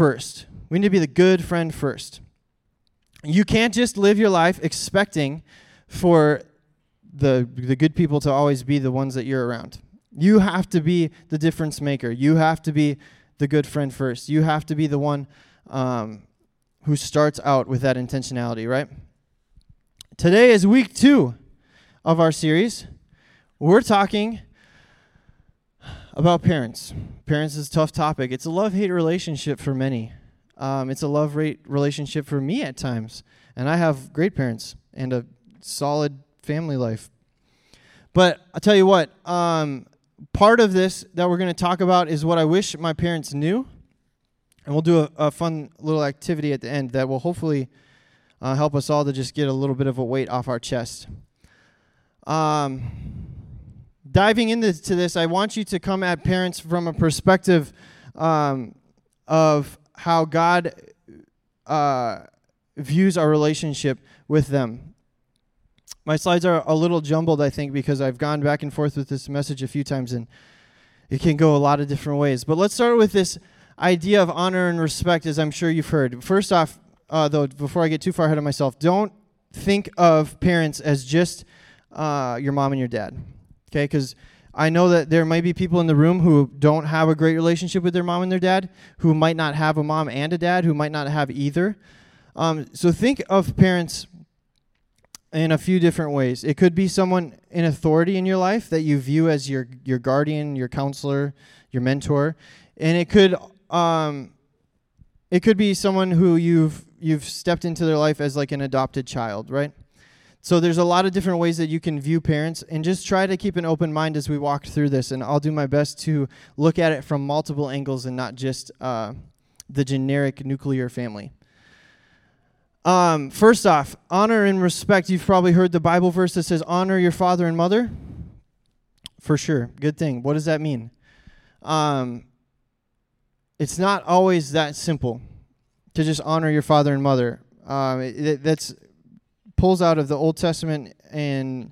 first. We need to be the good friend first. You can't just live your life expecting for the the good people to always be the ones that you're around. You have to be the difference maker. You have to be the good friend first. You have to be the one um, who starts out with that intentionality, right? Today is week two of our series. We're talking about parents. Parents is a tough topic. It's a love hate relationship for many. Um, it's a love rate relationship for me at times. And I have great parents and a solid family life. But I'll tell you what, um, part of this that we're going to talk about is what I wish my parents knew. And we'll do a, a fun little activity at the end that will hopefully uh, help us all to just get a little bit of a weight off our chest. Um, diving into this, I want you to come at parents from a perspective um, of how God uh, views our relationship with them. My slides are a little jumbled, I think, because I've gone back and forth with this message a few times and it can go a lot of different ways. But let's start with this idea of honor and respect, as I'm sure you've heard. First off, uh, though, before I get too far ahead of myself, don't think of parents as just uh, your mom and your dad. Okay? Because I know that there might be people in the room who don't have a great relationship with their mom and their dad, who might not have a mom and a dad, who might not have either. Um, so think of parents in a few different ways. It could be someone in authority in your life that you view as your your guardian, your counselor, your mentor, and it could um, it could be someone who you've you've stepped into their life as like an adopted child, right? So there's a lot of different ways that you can view parents and just try to keep an open mind as we walk through this and I'll do my best to look at it from multiple angles and not just uh, the generic nuclear family. Um, first off, honor and respect. You've probably heard the Bible verse that says, honor your father and mother. For sure. Good thing. What does that mean? Um, it's not always that simple to just honor your father and mother. Um, it, that's pulls out of the Old Testament and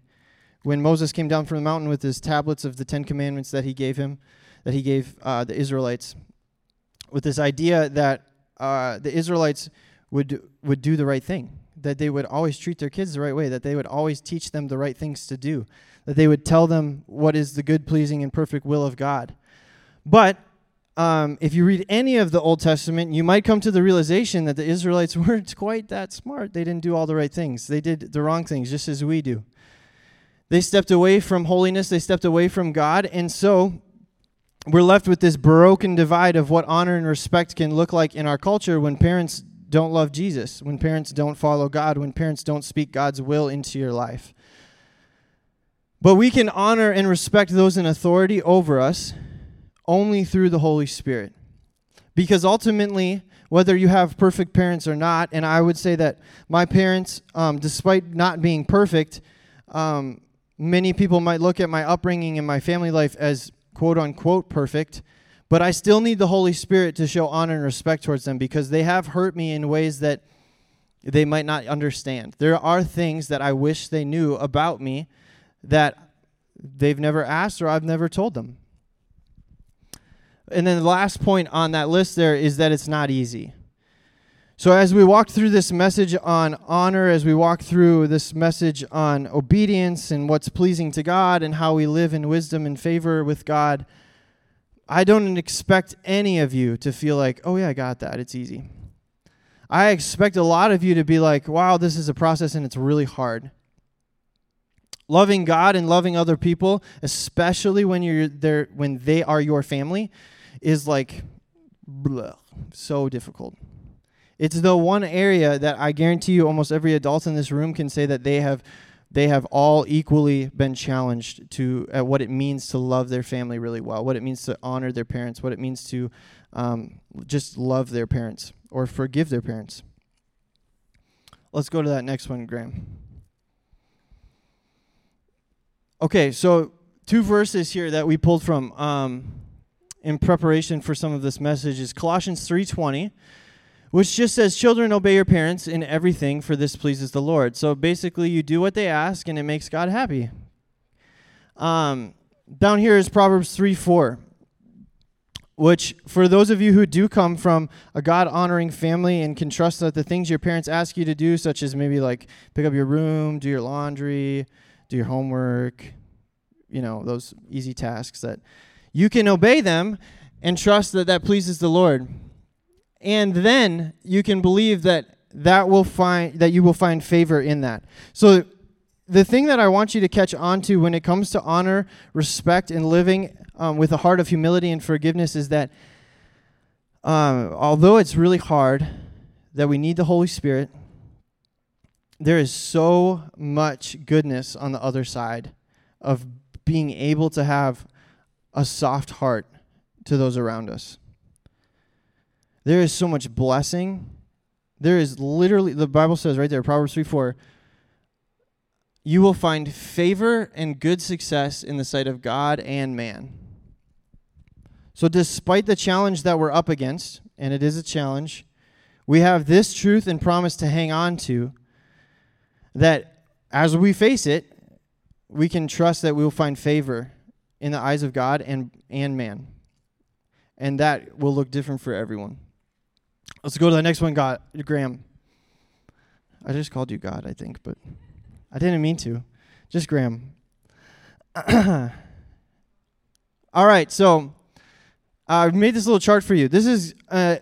when Moses came down from the mountain with his tablets of the Ten Commandments that he gave him, that he gave uh, the Israelites, with this idea that uh, the Israelites would would do the right thing, that they would always treat their kids the right way, that they would always teach them the right things to do, that they would tell them what is the good, pleasing, and perfect will of God. But um, if you read any of the Old Testament, you might come to the realization that the Israelites weren't quite that smart. They didn't do all the right things, they did the wrong things, just as we do. They stepped away from holiness, they stepped away from God, and so we're left with this broken divide of what honor and respect can look like in our culture when parents don't love Jesus, when parents don't follow God, when parents don't speak God's will into your life. But we can honor and respect those in authority over us only through the Holy Spirit. Because ultimately, whether you have perfect parents or not, and I would say that my parents, um, despite not being perfect, um, many people might look at my upbringing and my family life as quote unquote perfect, but I still need the Holy Spirit to show honor and respect towards them because they have hurt me in ways that they might not understand. There are things that I wish they knew about me that they've never asked or I've never told them. And then the last point on that list there is that it's not easy. So, as we walk through this message on honor, as we walk through this message on obedience and what's pleasing to God and how we live in wisdom and favor with God, I don't expect any of you to feel like, oh, yeah, I got that. It's easy. I expect a lot of you to be like, wow, this is a process and it's really hard. Loving God and loving other people, especially when you're there when they are your family, is like blah, so difficult. It's the one area that I guarantee you almost every adult in this room can say that they have they have all equally been challenged to at what it means to love their family really well, what it means to honor their parents, what it means to um, just love their parents or forgive their parents. Let's go to that next one, Graham. Okay, so two verses here that we pulled from. Um, in preparation for some of this message is Colossians 3:20, which just says, "Children, obey your parents in everything, for this pleases the Lord." So basically, you do what they ask, and it makes God happy. Um, down here is Proverbs 3:4. which for those of you who do come from a God honoring family and can trust that the things your parents ask you to do, such as maybe like pick up your room, do your laundry, do your homework, you know, those easy tasks that you can obey them and trust that that pleases the Lord. And then you can believe that that will find that you will find favor in that. So the thing that I want you to catch on to when it comes to honor, respect, and living um, with a heart of humility and forgiveness is that um, although it's really hard, that we need the Holy Spirit, there is so much goodness on the other side of being able to have a soft heart to those around us. There is so much blessing. There is literally, the Bible says right there, Proverbs 3 4, you will find favor and good success in the sight of God and man. So, despite the challenge that we're up against, and it is a challenge, we have this truth and promise to hang on to that as we face it, we can trust that we will find favor in the eyes of God and, and man. And that will look different for everyone. Let's go to the next one, God, Graham. I just called you God, I think, but I didn't mean to. Just Graham. All right, so I've made this little chart for you. This is uh,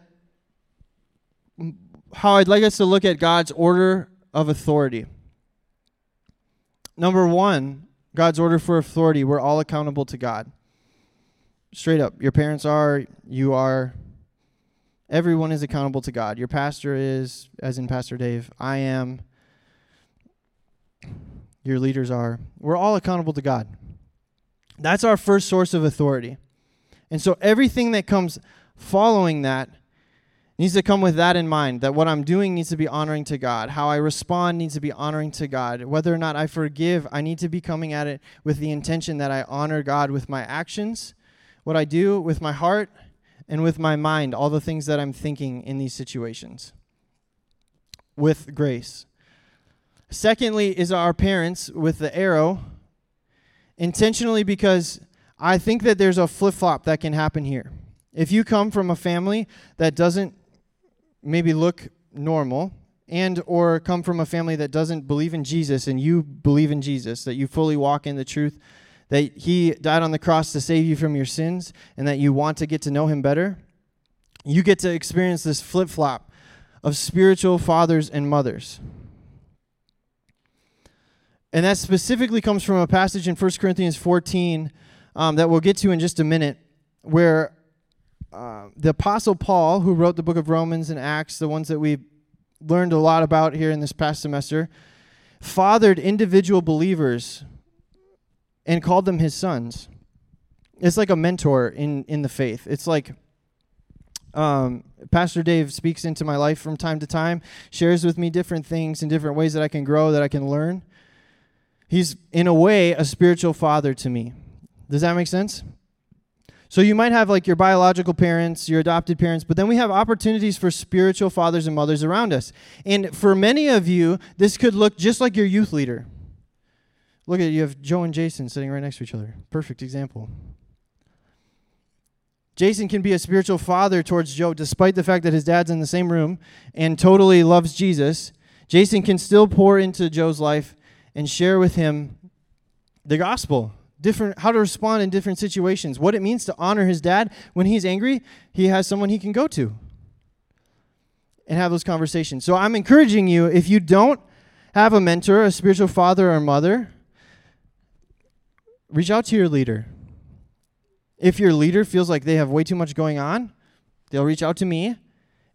how I'd like us to look at God's order of authority. Number one, God's order for authority. We're all accountable to God. Straight up. Your parents are, you are. Everyone is accountable to God. Your pastor is, as in Pastor Dave. I am. Your leaders are. We're all accountable to God. That's our first source of authority. And so everything that comes following that needs to come with that in mind that what I'm doing needs to be honoring to God. How I respond needs to be honoring to God. Whether or not I forgive, I need to be coming at it with the intention that I honor God with my actions, what I do with my heart, and with my mind, all the things that I'm thinking in these situations with grace. Secondly, is our parents with the arrow intentionally because I think that there's a flip flop that can happen here. If you come from a family that doesn't maybe look normal and or come from a family that doesn't believe in Jesus and you believe in Jesus, that you fully walk in the truth that he died on the cross to save you from your sins and that you want to get to know him better, you get to experience this flip flop of spiritual fathers and mothers. And that specifically comes from a passage in 1 Corinthians 14 um, that we'll get to in just a minute, where uh, the Apostle Paul, who wrote the book of Romans and Acts, the ones that we learned a lot about here in this past semester, fathered individual believers and called them his sons. It's like a mentor in, in the faith. It's like um, Pastor Dave speaks into my life from time to time, shares with me different things and different ways that I can grow, that I can learn. He's, in a way, a spiritual father to me. Does that make sense? So you might have like your biological parents, your adopted parents, but then we have opportunities for spiritual fathers and mothers around us. And for many of you, this could look just like your youth leader. Look at you have Joe and Jason sitting right next to each other. Perfect example. Jason can be a spiritual father towards Joe despite the fact that his dad's in the same room and totally loves Jesus. Jason can still pour into Joe's life and share with him the gospel different how to respond in different situations. What it means to honor his dad when he's angry he has someone he can go to and have those conversations. So i'm encouraging you if you don't have a mentor a spiritual father or mother reach out to your leader. If your leader feels like they have way too much going on they'll reach out to me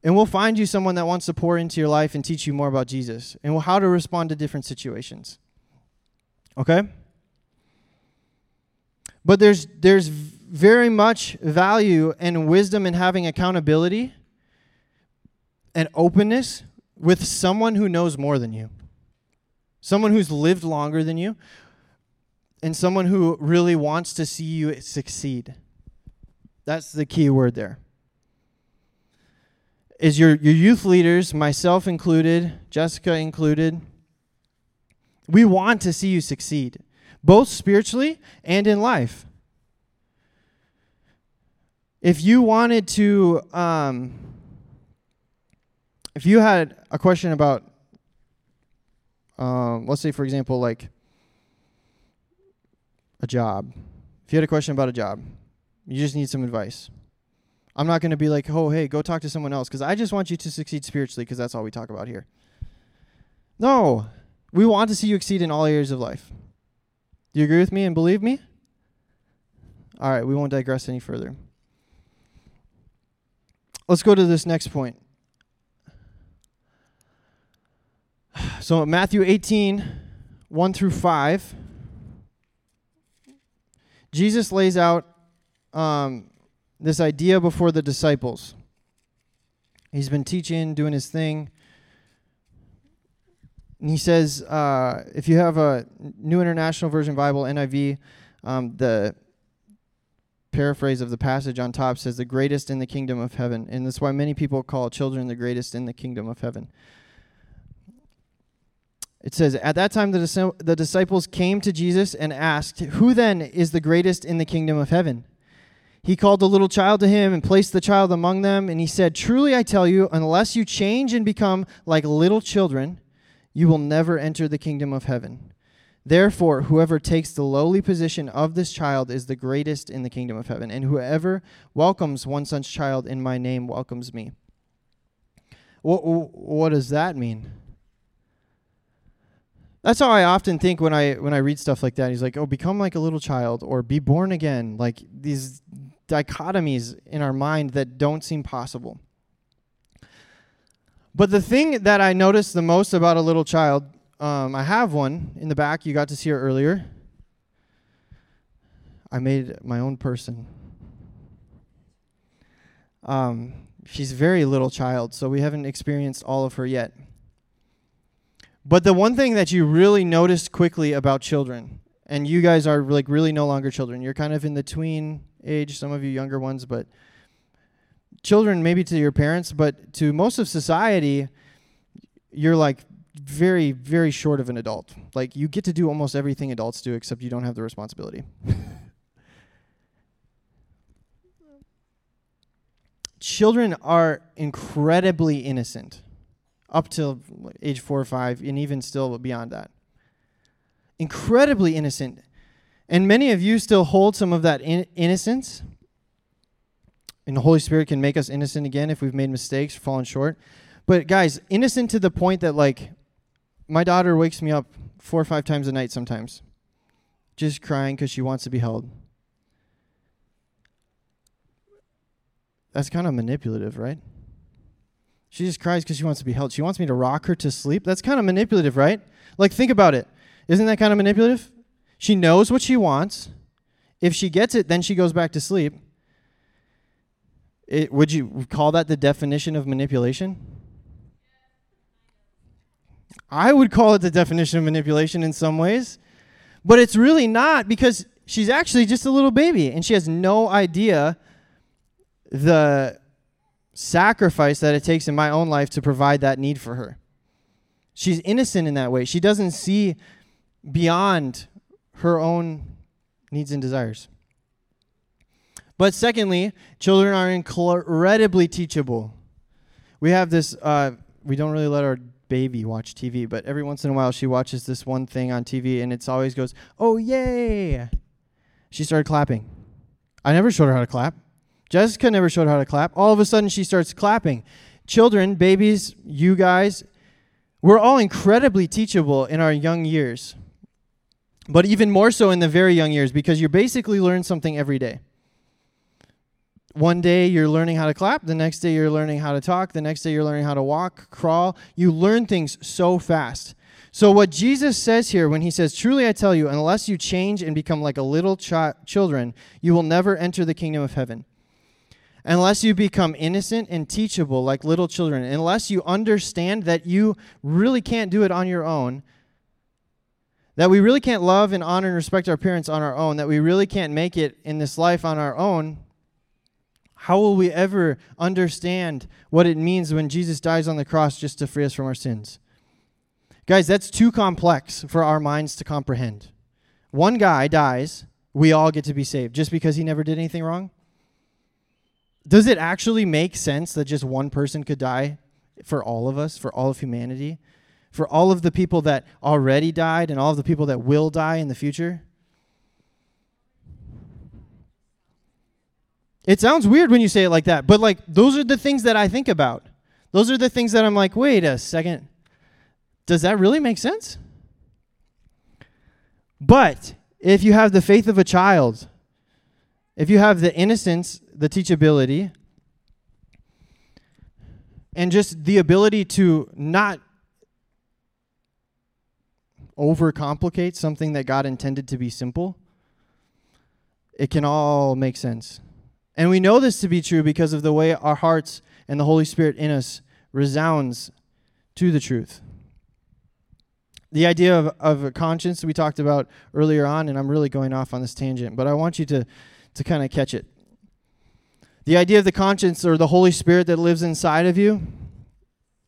and we'll find you someone that wants to pour into your life and teach you more about jesus and how to respond to different situations. Okay but there's there's very much value and wisdom in having accountability and openness with someone who knows more than you. Someone who's lived longer than you and someone who really wants to see you succeed. That's the key word there. Is your, your youth leaders, myself included, Jessica included, we want to see you succeed both spiritually and in life. if you wanted to, um, if you had a question about, um, let's say, for example, like a job, if you had a question about a job, you just need some advice. I'm not going to be like, oh, hey, go talk to someone else because I just want you to succeed spiritually because that's all we talk about here. No, we want to see you exceed in all areas of life. Do you agree with me and believe me? All right, we won't digress any further. Let's go to this next point. So, Matthew 18, 1 through 5, Jesus lays out um, this idea before the disciples. He's been teaching, doing his thing. And he says, uh, if you have a New International Version Bible, NIV, um, the paraphrase of the passage on top says, the greatest in the kingdom of heaven. And that's why many people call children the greatest in the kingdom of heaven. It says, At that time, the, dis- the disciples came to Jesus and asked, Who then is the greatest in the kingdom of heaven? He called a little child to him and placed the child among them. And he said, Truly I tell you, unless you change and become like little children, you will never enter the kingdom of heaven. Therefore, whoever takes the lowly position of this child is the greatest in the kingdom of heaven. And whoever welcomes one such child in my name welcomes me. What, what does that mean? That's how I often think when I when I read stuff like that. He's like, "Oh, become like a little child or be born again." Like these dichotomies in our mind that don't seem possible. But the thing that I notice the most about a little child, um, I have one in the back. You got to see her earlier. I made my own person. Um, she's a very little child, so we haven't experienced all of her yet. But the one thing that you really notice quickly about children, and you guys are like really no longer children. You're kind of in the tween age, some of you younger ones, but children maybe to your parents, but to most of society, you're like very, very short of an adult. Like you get to do almost everything adults do, except you don't have the responsibility. Children are incredibly innocent up till age four or five, and even still beyond that. Incredibly innocent. And many of you still hold some of that in- innocence. And the Holy Spirit can make us innocent again if we've made mistakes, fallen short. But guys, innocent to the point that, like, my daughter wakes me up four or five times a night sometimes, just crying because she wants to be held. That's kind of manipulative, right? She just cries because she wants to be held. She wants me to rock her to sleep. That's kind of manipulative, right? Like, think about it. Isn't that kind of manipulative? She knows what she wants. If she gets it, then she goes back to sleep. It, would you call that the definition of manipulation? I would call it the definition of manipulation in some ways. But it's really not because she's actually just a little baby and she has no idea the sacrifice that it takes in my own life to provide that need for her. She's innocent in that way. She doesn't see beyond her own needs and desires. But secondly, children are incredibly teachable. We have this, uh, we don't really let our baby watch TV, but every once in a while she watches this one thing on TV and it's always goes, oh, yay. She started clapping. I never showed her how to clap. Jessica never showed her how to clap. All of a sudden, she starts clapping. Children, babies, you guys, we're all incredibly teachable in our young years. But even more so in the very young years because you basically learn something every day. One day you're learning how to clap, the next day you're learning how to talk, the next day you're learning how to walk, crawl. You learn things so fast. So, what Jesus says here when he says, Truly I tell you, unless you change and become like a little chi- children, you will never enter the kingdom of heaven unless you become innocent and teachable like little children, unless you understand that you really can't do it on your own, that we really can't love and honor and respect our parents on our own, that we really can't make it in this life on our own, how will we ever understand what it means when Jesus dies on the cross just to free us from our sins? Guys, that's too complex for our minds to comprehend. One guy dies, we all get to be saved just because he never did anything wrong? does it actually make sense that just one person could die for all of us, for all of humanity, for all of the people that already died and all of the people that will die in the future? It sounds weird when you say it like that, but like those are the things that I think about. Those are the things that I'm like, wait a second. Does that really make sense? But if you have the faith of a child, if you have the innocence, the teachability, and just the ability to not overcomplicate something that God intended to be simple, it can all make sense. And we know this to be true because of the way our hearts and the Holy Spirit in us resounds to the truth. The idea of, of a conscience we talked about earlier on, and I'm really going off on this tangent, but I want you to, to kind of catch it. The idea of the conscience or the Holy Spirit that lives inside of you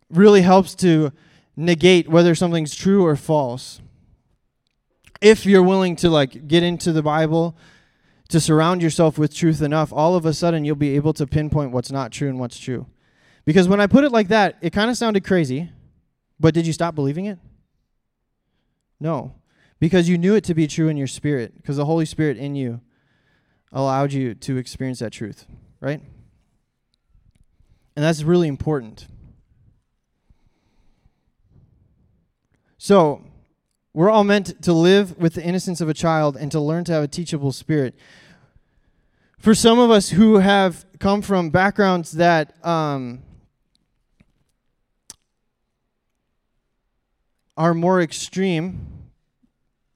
really helps to negate whether something's true or false. If you're willing to like get into the Bible, to surround yourself with truth enough, all of a sudden you'll be able to pinpoint what's not true and what's true. Because when I put it like that, it kind of sounded crazy, but did you stop believing it? No. Because you knew it to be true in your spirit, because the Holy Spirit in you allowed you to experience that truth, right? And that's really important. So, we're all meant to live with the innocence of a child and to learn to have a teachable spirit. For some of us who have come from backgrounds that um, are more extreme,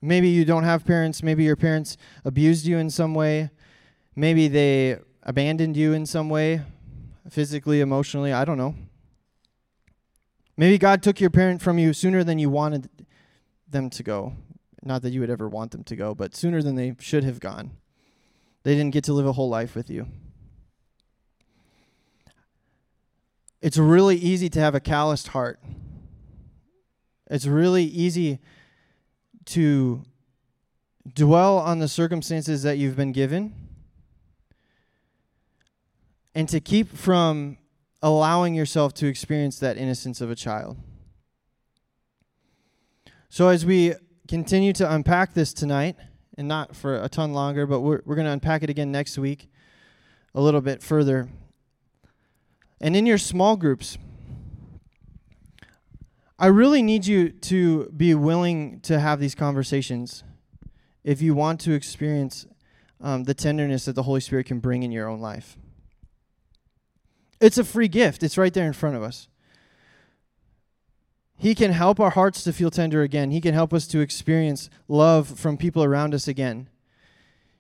maybe you don't have parents, maybe your parents abused you in some way, maybe they abandoned you in some way, physically, emotionally, I don't know. Maybe God took your parent from you sooner than you wanted them to go. Not that you would ever want them to go, but sooner than they should have gone. They didn't get to live a whole life with you. It's really easy to have a calloused heart. It's really easy to dwell on the circumstances that you've been given and to keep from allowing yourself to experience that innocence of a child. So, as we continue to unpack this tonight, and not for a ton longer, but we're, we're going to unpack it again next week a little bit further. And in your small groups, I really need you to be willing to have these conversations if you want to experience um, the tenderness that the Holy Spirit can bring in your own life. It's a free gift, it's right there in front of us. He can help our hearts to feel tender again. He can help us to experience love from people around us again.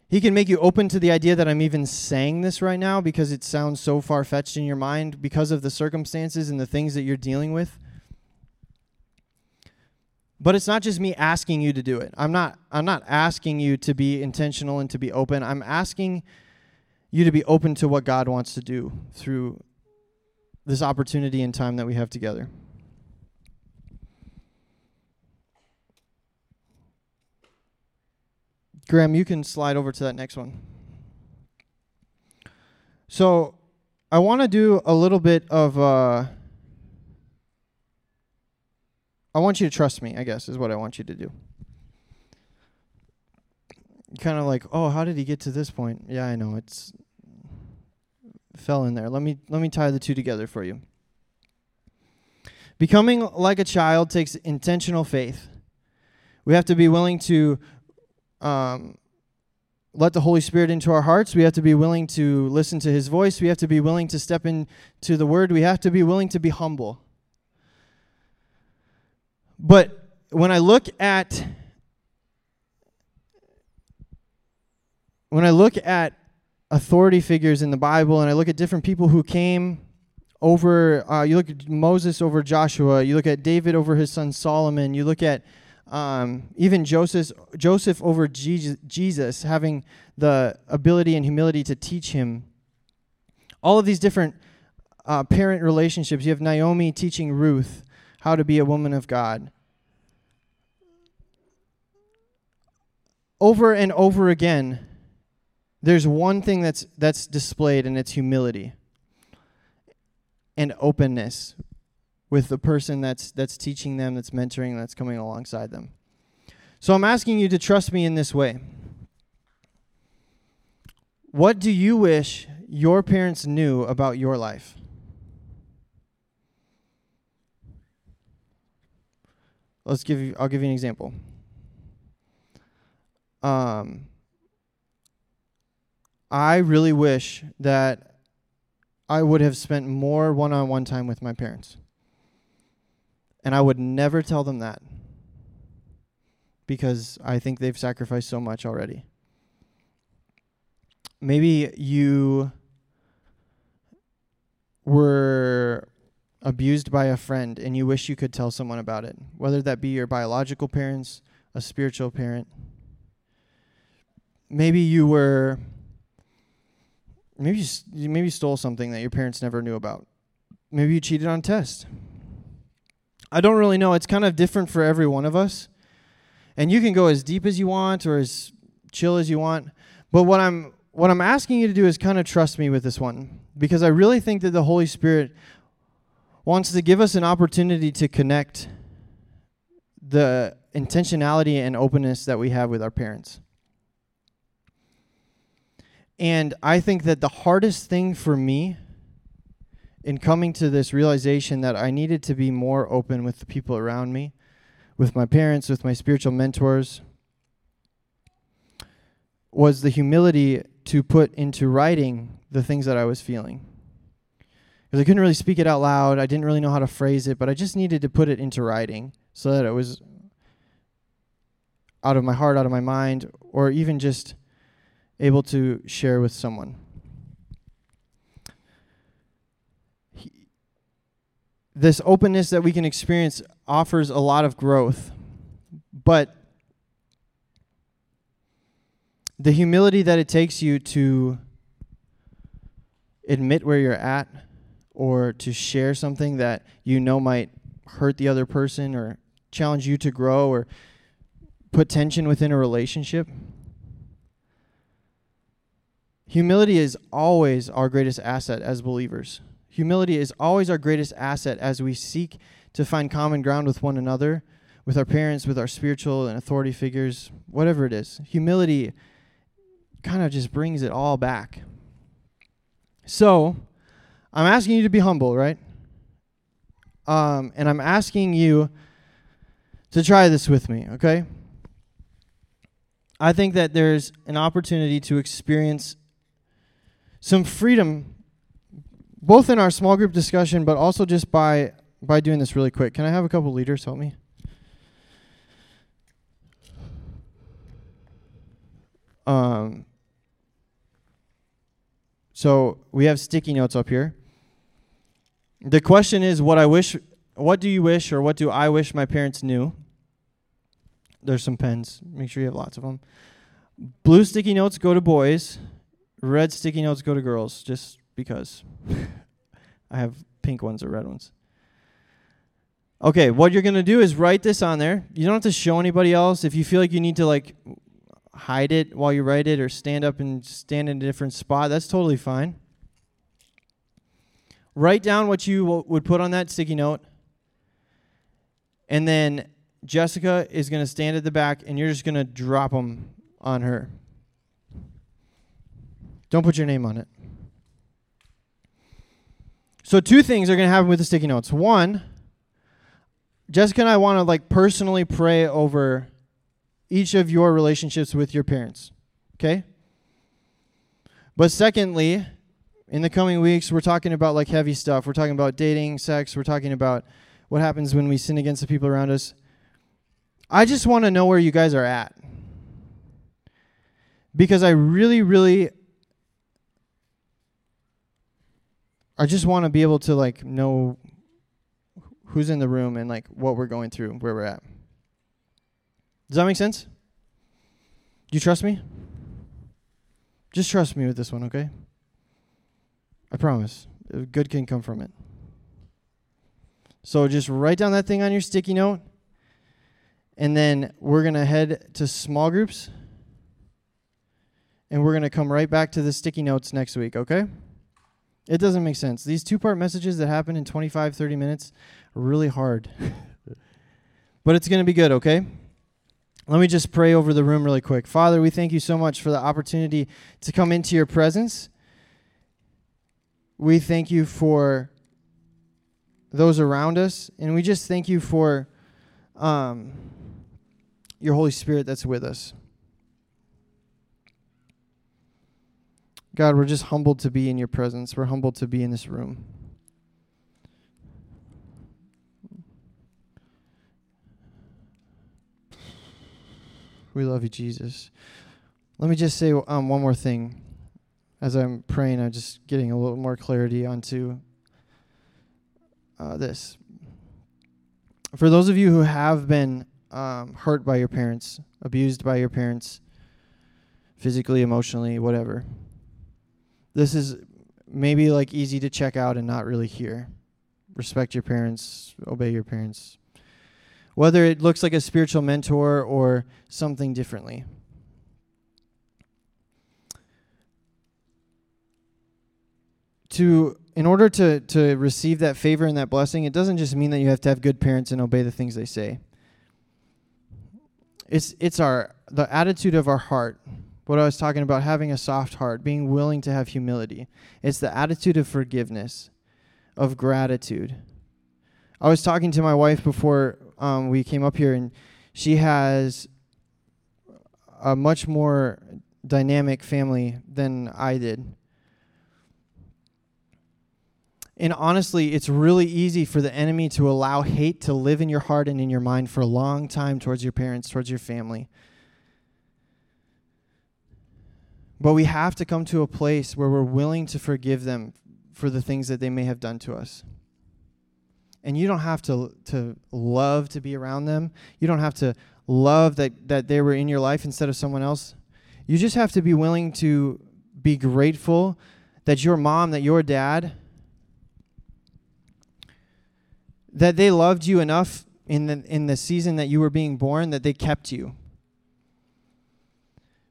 He can make you open to the idea that I'm even saying this right now because it sounds so far fetched in your mind because of the circumstances and the things that you're dealing with. But it's not just me asking you to do it. I'm not I'm not asking you to be intentional and to be open. I'm asking you to be open to what God wants to do through this opportunity and time that we have together. Graham, you can slide over to that next one. So, I want to do a little bit of. Uh, I want you to trust me, I guess, is what I want you to do. Kind of like, oh, how did he get to this point? Yeah, I know. It's fell in there. Let me let me tie the two together for you. Becoming like a child takes intentional faith. We have to be willing to um, let the Holy Spirit into our hearts. We have to be willing to listen to His voice. We have to be willing to step into the Word. We have to be willing to be humble. But when I look at when I look at authority figures in the Bible and I look at different people who came over, uh, you look at Moses over Joshua, you look at David over his son Solomon, you look at um, even Joseph, Joseph over Jesus, having the ability and humility to teach him. All of these different uh, parent relationships. You have Naomi teaching Ruth how to be a woman of God. Over and over again, there's one thing that's that's displayed and it's humility and openness with the person that's that's teaching them, that's mentoring, that's coming alongside them. So I'm asking you to trust me in this way. What do you wish your parents knew about your life? Let's give you I'll give you an example. Um I really wish that I would have spent more one-on-one time with my parents. And I would never tell them that because I think they've sacrificed so much already. Maybe you were abused by a friend and you wish you could tell someone about it, whether that be your biological parents, a spiritual parent. Maybe you were maybe you, maybe you stole something that your parents never knew about. Maybe you cheated on a test. I don't really know. It's kind of different for every one of us. And you can go as deep as you want or as chill as you want. But what I'm what I'm asking you to do is kind of trust me with this one because I really think that the Holy Spirit wants to give us an opportunity to connect the intentionality and openness that we have with our parents. And I think that the hardest thing for me in coming to this realization that I needed to be more open with the people around me, with my parents, with my spiritual mentors, was the humility to put into writing the things that I was feeling. Because I couldn't really speak it out loud, I didn't really know how to phrase it, but I just needed to put it into writing so that it was out of my heart, out of my mind, or even just able to share with someone. This openness that we can experience offers a lot of growth. But the humility that it takes you to admit where you're at or to share something that you know might hurt the other person or challenge you to grow or put tension within a relationship. Humility is always our greatest asset as believers. Humility is always our greatest asset as we seek to find common ground with one another, with our parents, with our spiritual and authority figures, whatever it is. Humility kind of just brings it all back. So, I'm asking you to be humble, right? Um, and I'm asking you to try this with me, okay? I think that there's an opportunity to experience some freedom both in our small group discussion, but also just by by doing this really quick. Can I have a couple leaders help me? Um, so we have sticky notes up here. The question is what I wish what do you wish or what do I wish my parents knew? There's some pens. Make sure you have lots of them. Blue sticky notes go to boys. Red sticky notes go to girls. Just because I have pink ones or red ones. Okay, what you're going to do is write this on there. You don't have to show anybody else. If you feel like you need to like hide it while you write it or stand up and stand in a different spot, that's totally fine. Write down what you w- would put on that sticky note. And then Jessica is going to stand at the back and you're just going to drop them on her. Don't put your name on it. So two things are going to happen with the sticky notes. One, Jessica and I want to like personally pray over each of your relationships with your parents. Okay? But secondly, in the coming weeks, we're talking about like heavy stuff. We're talking about dating, sex, we're talking about what happens when we sin against the people around us. I just want to know where you guys are at. Because I really, really I just want to be able to like know who's in the room and like what we're going through, where we're at. Does that make sense? Do you trust me? Just trust me with this one, okay? I promise. Uh, good can come from it. So just write down that thing on your sticky note. And then we're going to head to small groups. and we're going to come right back to the sticky notes next week, okay? It doesn't make sense. These two part messages that happen in 25, 30 minutes are really hard. but it's going to be good, okay? Let me just pray over the room really quick. Father, we thank you so much for the opportunity to come into your presence. We thank you for those around us, and we just thank you for um, your Holy Spirit that's with us. God, we're just humbled to be in your presence. We're humbled to be in this room. We love you, Jesus. Let me just say um, one more thing. As I'm praying, I'm just getting a little more clarity onto uh, this. For those of you who have been um, hurt by your parents, abused by your parents, physically, emotionally, whatever, this is maybe like easy to check out and not really hear. Respect your parents, obey your parents. Whether it looks like a spiritual mentor or something differently. To in order to to receive that favor and that blessing, it doesn't just mean that you have to have good parents and obey the things they say. It's it's our the attitude of our heart what I was talking about having a soft heart, being willing to have humility. It's the attitude of forgiveness, of gratitude. I was talking to my wife before um, we came up here, and she has a much more dynamic family than I did. And honestly, it's really easy for the enemy to allow hate to live in your heart and in your mind for a long time towards your parents, towards your family. But we have to come to a place where we're willing to forgive them for the things that they may have done to us. And you don't have to to love to be around them. You don't have to love that that they were in your life instead of someone else. You just have to be willing to be grateful that your mom, that your dad that they loved you enough in the in the season that you were being born that they kept you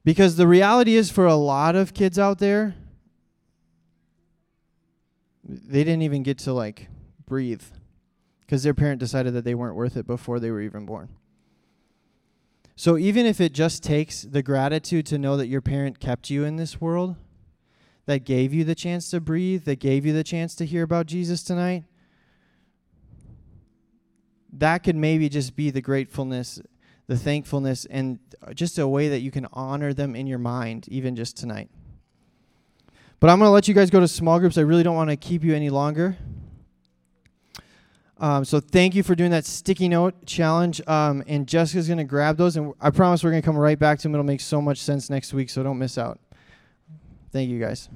because the reality is, for a lot of kids out there, they didn't even get to like breathe because their parent decided that they weren't worth it before they were even born. So even if it just takes the gratitude to know that your parent kept you in this world, that gave you the chance to breathe, that gave you the chance to hear about Jesus tonight, that could maybe just be the gratefulness the thankfulness, and just a way that you can honor them in your mind, even just tonight. But I'm going to let you guys go to small groups. I really don't want to keep you any longer. Um, so thank you for doing that sticky note challenge. Um, and Jessica's going to grab those, and I promise we're going to come right back to them. It'll make so much sense next week, so don't miss out. Thank you, guys.